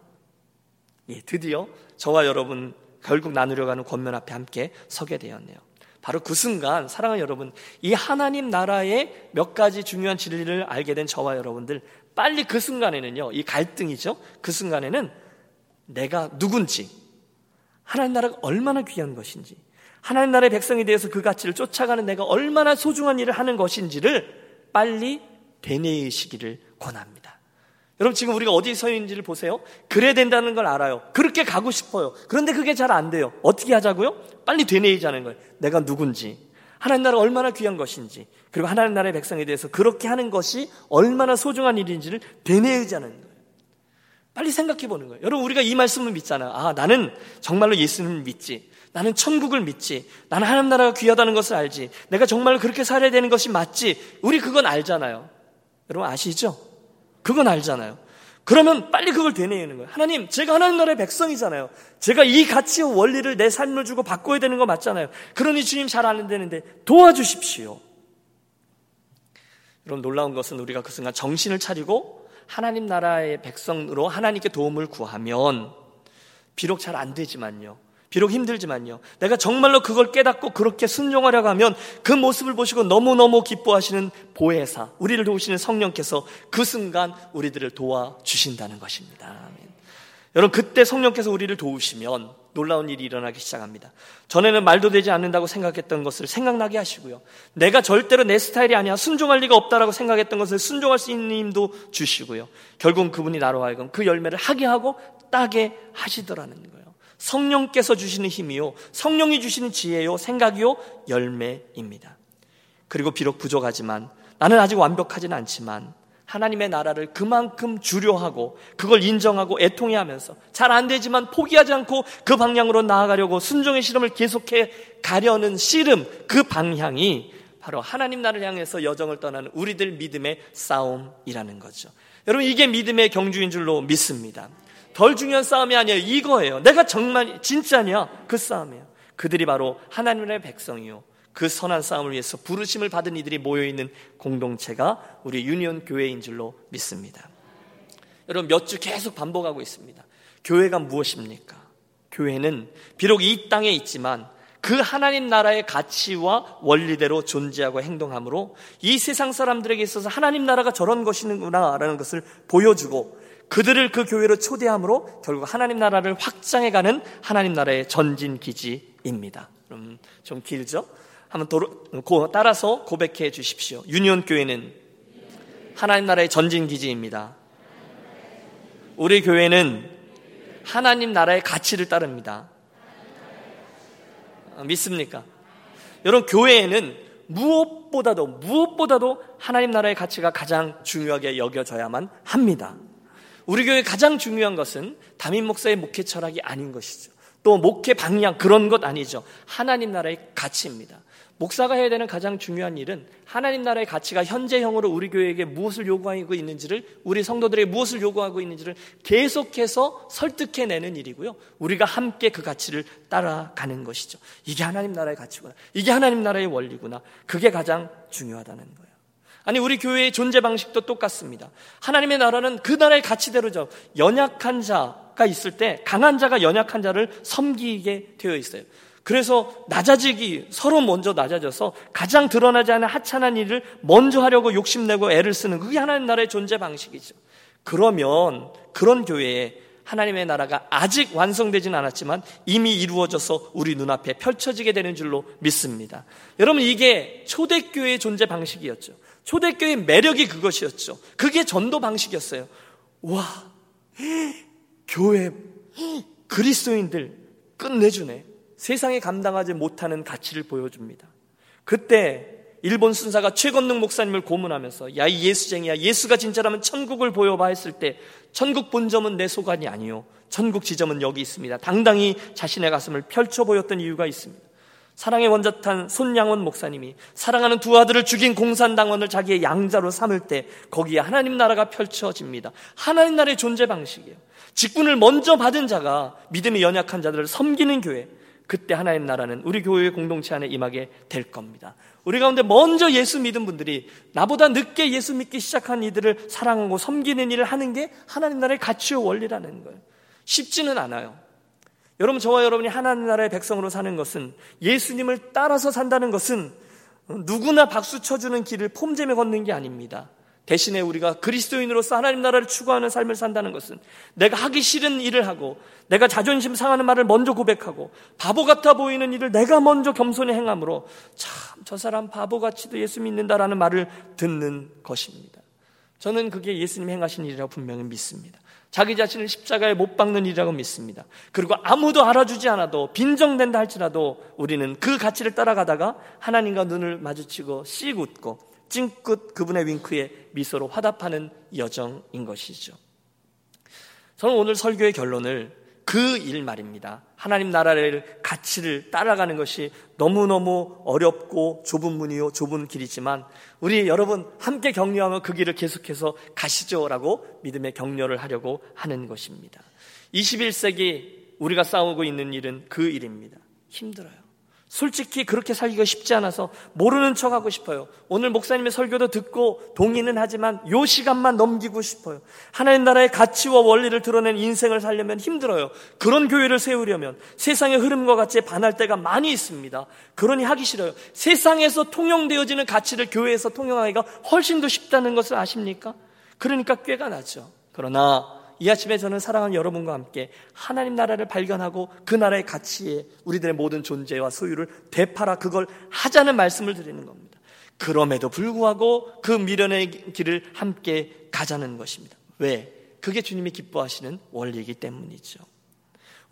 [SPEAKER 1] 예, 드디어 저와 여러분 결국 나누려고 하는 권면 앞에 함께 서게 되었네요. 바로 그 순간 사랑하는 여러분, 이 하나님 나라의 몇 가지 중요한 진리를 알게 된 저와 여러분들 빨리 그 순간에는요, 이 갈등이죠. 그 순간에는 내가 누군지, 하나님 나라가 얼마나 귀한 것인지, 하나님 나라의 백성에 대해서 그 가치를 쫓아가는 내가 얼마나 소중한 일을 하는 것인지를 빨리 되뇌이시기를 권합니다. 여러분 지금 우리가 어디에 서 있는지를 보세요. 그래야 된다는 걸 알아요. 그렇게 가고 싶어요. 그런데 그게 잘 안 돼요. 어떻게 하자고요? 빨리 되뇌이자는 거예요. 내가 누군지, 하나님 나라 얼마나 귀한 것인지, 그리고 하나님 나라의 백성에 대해서 그렇게 하는 것이 얼마나 소중한 일인지를 되뇌이자는 거예요. 빨리 생각해 보는 거예요. 여러분 우리가 이 말씀을 믿잖아. 아 나는 정말로 예수님을 믿지. 나는 천국을 믿지. 나는 하나님 나라가 귀하다는 것을 알지. 내가 정말 그렇게 살아야 되는 것이 맞지. 우리 그건 알잖아요. 여러분 아시죠? 그건 알잖아요. 그러면 빨리 그걸 되뇌이는 거예요. 하나님, 제가 하나님 나라의 백성이잖아요. 제가 이 가치와 원리를 내 삶을 주고 바꿔야 되는 거 맞잖아요. 그러니 주님 잘 아는 되는데 도와주십시오. 여러분 놀라운 것은 우리가 그 순간 정신을 차리고 하나님 나라의 백성으로 하나님께 도움을 구하면 비록 잘 안 되지만요. 비록 힘들지만요. 내가 정말로 그걸 깨닫고 그렇게 순종하려고 하면 그 모습을 보시고 너무너무 기뻐하시는 보혜사, 우리를 도우시는 성령께서 그 순간 우리들을 도와주신다는 것입니다. 여러분, 그때 성령께서 우리를 도우시면 놀라운 일이 일어나기 시작합니다. 전에는 말도 되지 않는다고 생각했던 것을 생각나게 하시고요. 내가 절대로 내 스타일이 아니야. 순종할 리가 없다라고 생각했던 것을 순종할 수 있는 힘도 주시고요. 결국 그분이 나로 하여금 그 열매를 하게 하고 따게 하시더라는 거예요. 성령께서 주시는 힘이요. 성령이 주시는 지혜요. 생각이요. 열매입니다. 그리고 비록 부족하지만 나는 아직 완벽하지는 않지만 하나님의 나라를 그만큼 주려하고 그걸 인정하고 애통해 하면서 잘 안 되지만 포기하지 않고 그 방향으로 나아가려고 순종의 실험을 계속해 가려는 씨름 그 방향이 바로 하나님 나라를 향해서 여정을 떠나는 우리들 믿음의 싸움이라는 거죠. 여러분 이게 믿음의 경주인 줄로 믿습니다. 덜 중요한 싸움이 아니에요. 이거예요. 내가 정말 진짜냐? 그 싸움이에요. 그들이 바로 하나님의 백성이요. 그 선한 싸움을 위해서 부르심을 받은 이들이 모여 있는 공동체가 우리 유니온 교회인 줄로 믿습니다. 여러분 몇 주 계속 반복하고 있습니다. 교회가 무엇입니까? 교회는 비록 이 땅에 있지만 그 하나님 나라의 가치와 원리대로 존재하고 행동함으로 이 세상 사람들에게 있어서 하나님 나라가 저런 것이구나라는 것을 보여주고 그들을 그 교회로 초대함으로 결국 하나님 나라를 확장해가는 하나님 나라의 전진 기지입니다. 그럼 좀 길죠? 한번 도로, 따라서 고백해 주십시오. 유니온 교회는 하나님 나라의 전진 기지입니다. 우리 교회는 하나님 나라의 가치를 따릅니다. 어, 믿습니까? 여러분 교회에는 무엇보다도 무엇보다도 하나님 나라의 가치가 가장 중요하게 여겨져야만 합니다. 우리 교회 가장 중요한 것은 담임 목사의 목회 철학이 아닌 것이죠. 또 목회 방향 그런 것 아니죠. 하나님 나라의 가치입니다. 목사가 해야 되는 가장 중요한 일은 하나님 나라의 가치가 현재형으로 우리 교회에게 무엇을 요구하고 있는지를 우리 성도들에게 무엇을 요구하고 있는지를 계속해서 설득해내는 일이고요. 우리가 함께 그 가치를 따라가는 것이죠. 이게 하나님 나라의 가치구나. 이게 하나님 나라의 원리구나. 그게 가장 중요하다는 거예요. 아니 우리 교회의 존재 방식도 똑같습니다. 하나님의 나라는 그 나라의 가치대로죠. 연약한 자가 있을 때 강한 자가 연약한 자를 섬기게 되어 있어요. 그래서 낮아지기 서로 먼저 낮아져서 가장 드러나지 않은 하찮은 일을 먼저 하려고 욕심내고 애를 쓰는 그게 하나님 나라의 존재 방식이죠. 그러면 그런 교회에 하나님의 나라가 아직 완성되진 않았지만 이미 이루어져서 우리 눈앞에 펼쳐지게 되는 줄로 믿습니다. 여러분 이게 초대교회의 존재 방식이었죠. 초대교회의 매력이 그것이었죠. 그게 전도 방식이었어요. 와, 교회, 그리스도인들 끝내주네. 세상에 감당하지 못하는 가치를 보여줍니다. 그때 일본 순사가 최건능 목사님을 고문하면서 야 이 예수쟁이야 예수가 진짜라면 천국을 보여봐 했을 때 천국 본점은 내 소관이 아니요 천국 지점은 여기 있습니다. 당당히 자신의 가슴을 펼쳐 보였던 이유가 있습니다. 사랑의 원자탄 손양원 목사님이 사랑하는 두 아들을 죽인 공산당원을 자기의 양자로 삼을 때 거기에 하나님 나라가 펼쳐집니다. 하나님 나라의 존재 방식이에요. 직분을 먼저 받은 자가 믿음이 연약한 자들을 섬기는 교회. 그때 하나님 나라는 우리 교회 공동체 안에 임하게 될 겁니다. 우리 가운데 먼저 예수 믿은 분들이 나보다 늦게 예수 믿기 시작한 이들을 사랑하고 섬기는 일을 하는 게 하나님 나라의 가치와 원리라는 거예요. 쉽지는 않아요. 여러분, 저와 여러분이 하나님 나라의 백성으로 사는 것은 예수님을 따라서 산다는 것은 누구나 박수 쳐주는 길을 폼잼에 걷는 게 아닙니다. 대신에 우리가 그리스도인으로서 하나님 나라를 추구하는 삶을 산다는 것은 내가 하기 싫은 일을 하고 내가 자존심 상하는 말을 먼저 고백하고 바보 같아 보이는 일을 내가 먼저 겸손히 행함으로 참 저 사람 바보같이도 예수 믿는다라는 말을 듣는 것입니다. 저는 그게 예수님이 행하신 일이라고 분명히 믿습니다. 자기 자신을 십자가에 못 박는 일이라고 믿습니다. 그리고 아무도 알아주지 않아도 빈정된다 할지라도 우리는 그 가치를 따라가다가 하나님과 눈을 마주치고 씩 웃고 찡긋 그분의 윙크에 미소로 화답하는 여정인 것이죠. 저는 오늘 설교의 결론을 그 일 말입니다. 하나님 나라를 가치를 따라가는 것이 너무너무 어렵고 좁은 문이요, 좁은 길이지만 우리 여러분 함께 격려하며 그 길을 계속해서 가시죠라고 믿음의 격려를 하려고 하는 것입니다. 21세기 우리가 싸우고 있는 일은 그 일입니다. 힘들어요. 솔직히 그렇게 살기가 쉽지 않아서 모르는 척 하고 싶어요. 오늘 목사님의 설교도 듣고 동의는 하지만 요 시간만 넘기고 싶어요. 하나님 나라의 가치와 원리를 드러낸 인생을 살려면 힘들어요. 그런 교회를 세우려면 세상의 흐름과 같이 반할 때가 많이 있습니다. 그러니 하기 싫어요. 세상에서 통용되어지는 가치를 교회에서 통용하기가 훨씬 더 쉽다는 것을 아십니까? 그러니까 꾀가 나죠. 그러나 이 아침에 저는 사랑하는 여러분과 함께 하나님 나라를 발견하고 그 나라의 가치에 우리들의 모든 존재와 소유를 되팔아 그걸 하자는 말씀을 드리는 겁니다. 그럼에도 불구하고 그 미련의 길을 함께 가자는 것입니다. 왜? 그게 주님이 기뻐하시는 원리이기 때문이죠.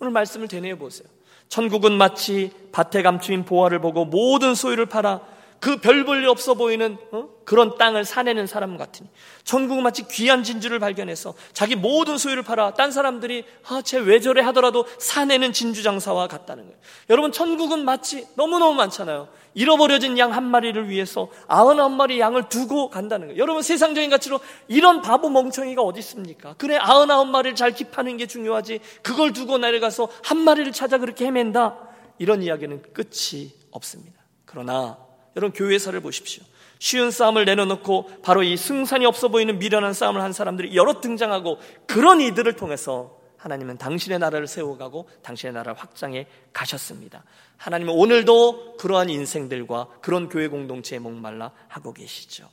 [SPEAKER 1] 오늘 말씀을 되뇌어 보세요. 천국은 마치 밭에 감추인 보화를 보고 모든 소유를 팔아 그 별 볼일 없어 보이는 어? 그런 땅을 사내는 사람 같으니 천국은 마치 귀한 진주를 발견해서 자기 모든 소유를 팔아 딴 사람들이 아, 쟤왜 저래 하더라도 사내는 진주 장사와 같다는 거예요. 여러분 천국은 마치 너무너무 많잖아요. 잃어버려진 양 한 마리를 위해서 아흔아홉 마리 양을 두고 간다는 거예요. 여러분 세상적인 가치로 이런 바보 멍청이가 어디 있습니까? 그래 아흔아홉 마리를 잘 킵하는 게 중요하지 그걸 두고 내려가서 한 마리를 찾아 그렇게 헤맨다 이런 이야기는 끝이 없습니다. 그러나 여러분 교회사를 보십시오. 쉬운 싸움을 내려놓고 바로 이 승산이 없어 보이는 미련한 싸움을 한 사람들이 여러 등장하고 그런 이들을 통해서 하나님은 당신의 나라를 세워가고 당신의 나라를 확장해 가셨습니다. 하나님은 오늘도 그러한 인생들과 그런 교회 공동체에 목말라 하고 계시죠.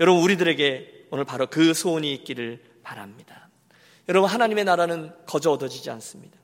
[SPEAKER 1] 여러분 우리들에게 오늘 바로 그 소원이 있기를 바랍니다. 여러분 하나님의 나라는 거저 얻어지지 않습니다.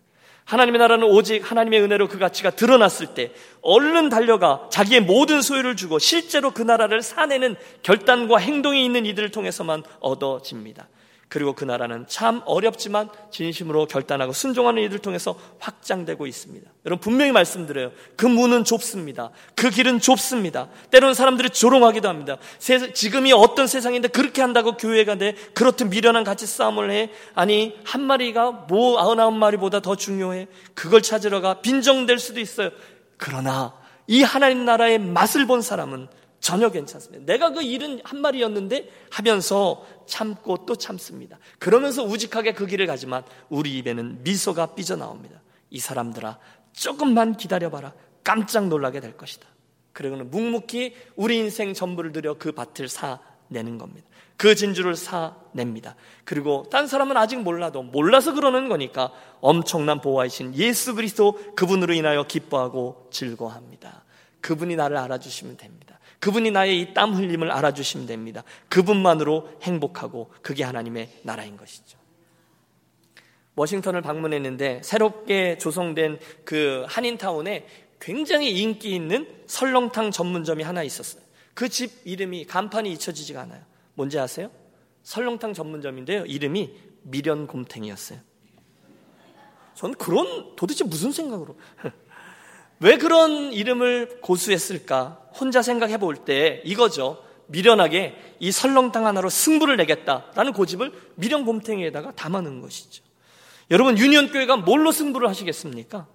[SPEAKER 1] 하나님의 나라는 오직 하나님의 은혜로 그 가치가 드러났을 때 얼른 달려가 자기의 모든 소유를 주고 실제로 그 나라를 사내는 결단과 행동이 있는 이들을 통해서만 얻어집니다. 그리고 그 나라는 참 어렵지만 진심으로 결단하고 순종하는 이들 통해서 확장되고 있습니다. 여러분 분명히 말씀드려요. 그 문은 좁습니다. 그 길은 좁습니다. 때로는 사람들이 조롱하기도 합니다. 세, 지금이 어떤 세상인데 그렇게 한다고 교회가 돼 그렇듯 미련한 가치 싸움을 해 아니 한 마리가 뭐 아흔아홉 마리보다 더 중요해 그걸 찾으러 가 빈정될 수도 있어요. 그러나 이 하나님 나라의 맛을 본 사람은 전혀 괜찮습니다. 내가 그 일은 한 마리였는데 하면서 참고 또 참습니다. 그러면서 우직하게 그 길을 가지만 우리 입에는 미소가 삐져나옵니다. 이 사람들아, 조금만 기다려봐라. 깜짝 놀라게 될 것이다. 그리고는 묵묵히 우리 인생 전부를 들여 그 밭을 사내는 겁니다. 그 진주를 사냅니다. 그리고 딴 사람은 아직 몰라도 몰라서 그러는 거니까 엄청난 보호하신 예수 그리스도 그분으로 인하여 기뻐하고 즐거워합니다. 그분이 나를 알아주시면 됩니다. 그분이 나의 이 땀 흘림을 알아주시면 됩니다. 그분만으로 행복하고 그게 하나님의 나라인 것이죠. 워싱턴을 방문했는데 새롭게 조성된 그 한인타운에 굉장히 인기 있는 설렁탕 전문점이 하나 있었어요. 그 집 이름이 간판이 잊혀지지가 않아요. 뭔지 아세요? 설렁탕 전문점인데요. 이름이 미련곰탱이였어요. 전 그런 도대체 무슨 생각으로 왜 그런 이름을 고수했을까? 혼자 생각해 볼 때 이거죠. 미련하게 이 설렁탕 하나로 승부를 내겠다라는 고집을 미련 곰탱이에다가 담아놓은 것이죠. 여러분 유니온교회가 뭘로 승부를 하시겠습니까?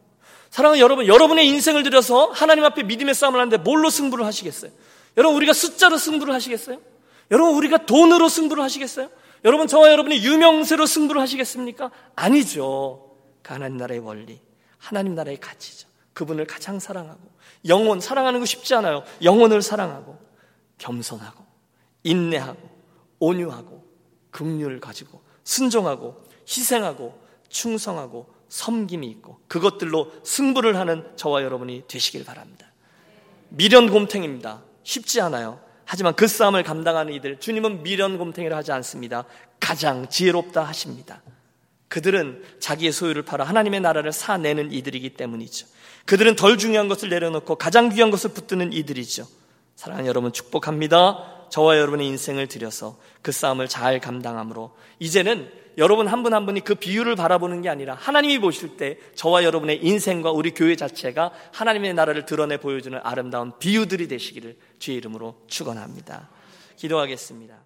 [SPEAKER 1] 사랑하는 여러분, 여러분의 인생을 들여서 하나님 앞에 믿음의 싸움을 하는데 뭘로 승부를 하시겠어요? 여러분 우리가 숫자로 승부를 하시겠어요? 여러분 우리가 돈으로 승부를 하시겠어요? 여러분 저와 여러분이 유명세로 승부를 하시겠습니까? 아니죠. 그 하나님 나라의 원리, 하나님 나라의 가치죠. 그분을 가장 사랑하고 영혼 사랑하는 거 쉽지 않아요. 영혼을 사랑하고 겸손하고 인내하고 온유하고 긍휼을 가지고 순종하고 희생하고 충성하고 섬김이 있고 그것들로 승부를 하는 저와 여러분이 되시길 바랍니다. 미련 곰탱입니다. 쉽지 않아요. 하지만 그 싸움을 감당하는 이들, 주님은 미련 곰탱이를 하지 않습니다. 가장 지혜롭다 하십니다. 그들은 자기의 소유를 팔아 하나님의 나라를 사내는 이들이기 때문이죠. 그들은 덜 중요한 것을 내려놓고 가장 귀한 것을 붙드는 이들이죠. 사랑하는 여러분 축복합니다. 저와 여러분의 인생을 들여서 그 싸움을 잘 감당함으로 이제는 여러분 한 분한 한 분이 그 비유를 바라보는 게 아니라 하나님이 보실 때 저와 여러분의 인생과 우리 교회 자체가 하나님의 나라를 드러내 보여주는 아름다운 비유들이 되시기를 주의 이름으로 축원합니다. 기도하겠습니다.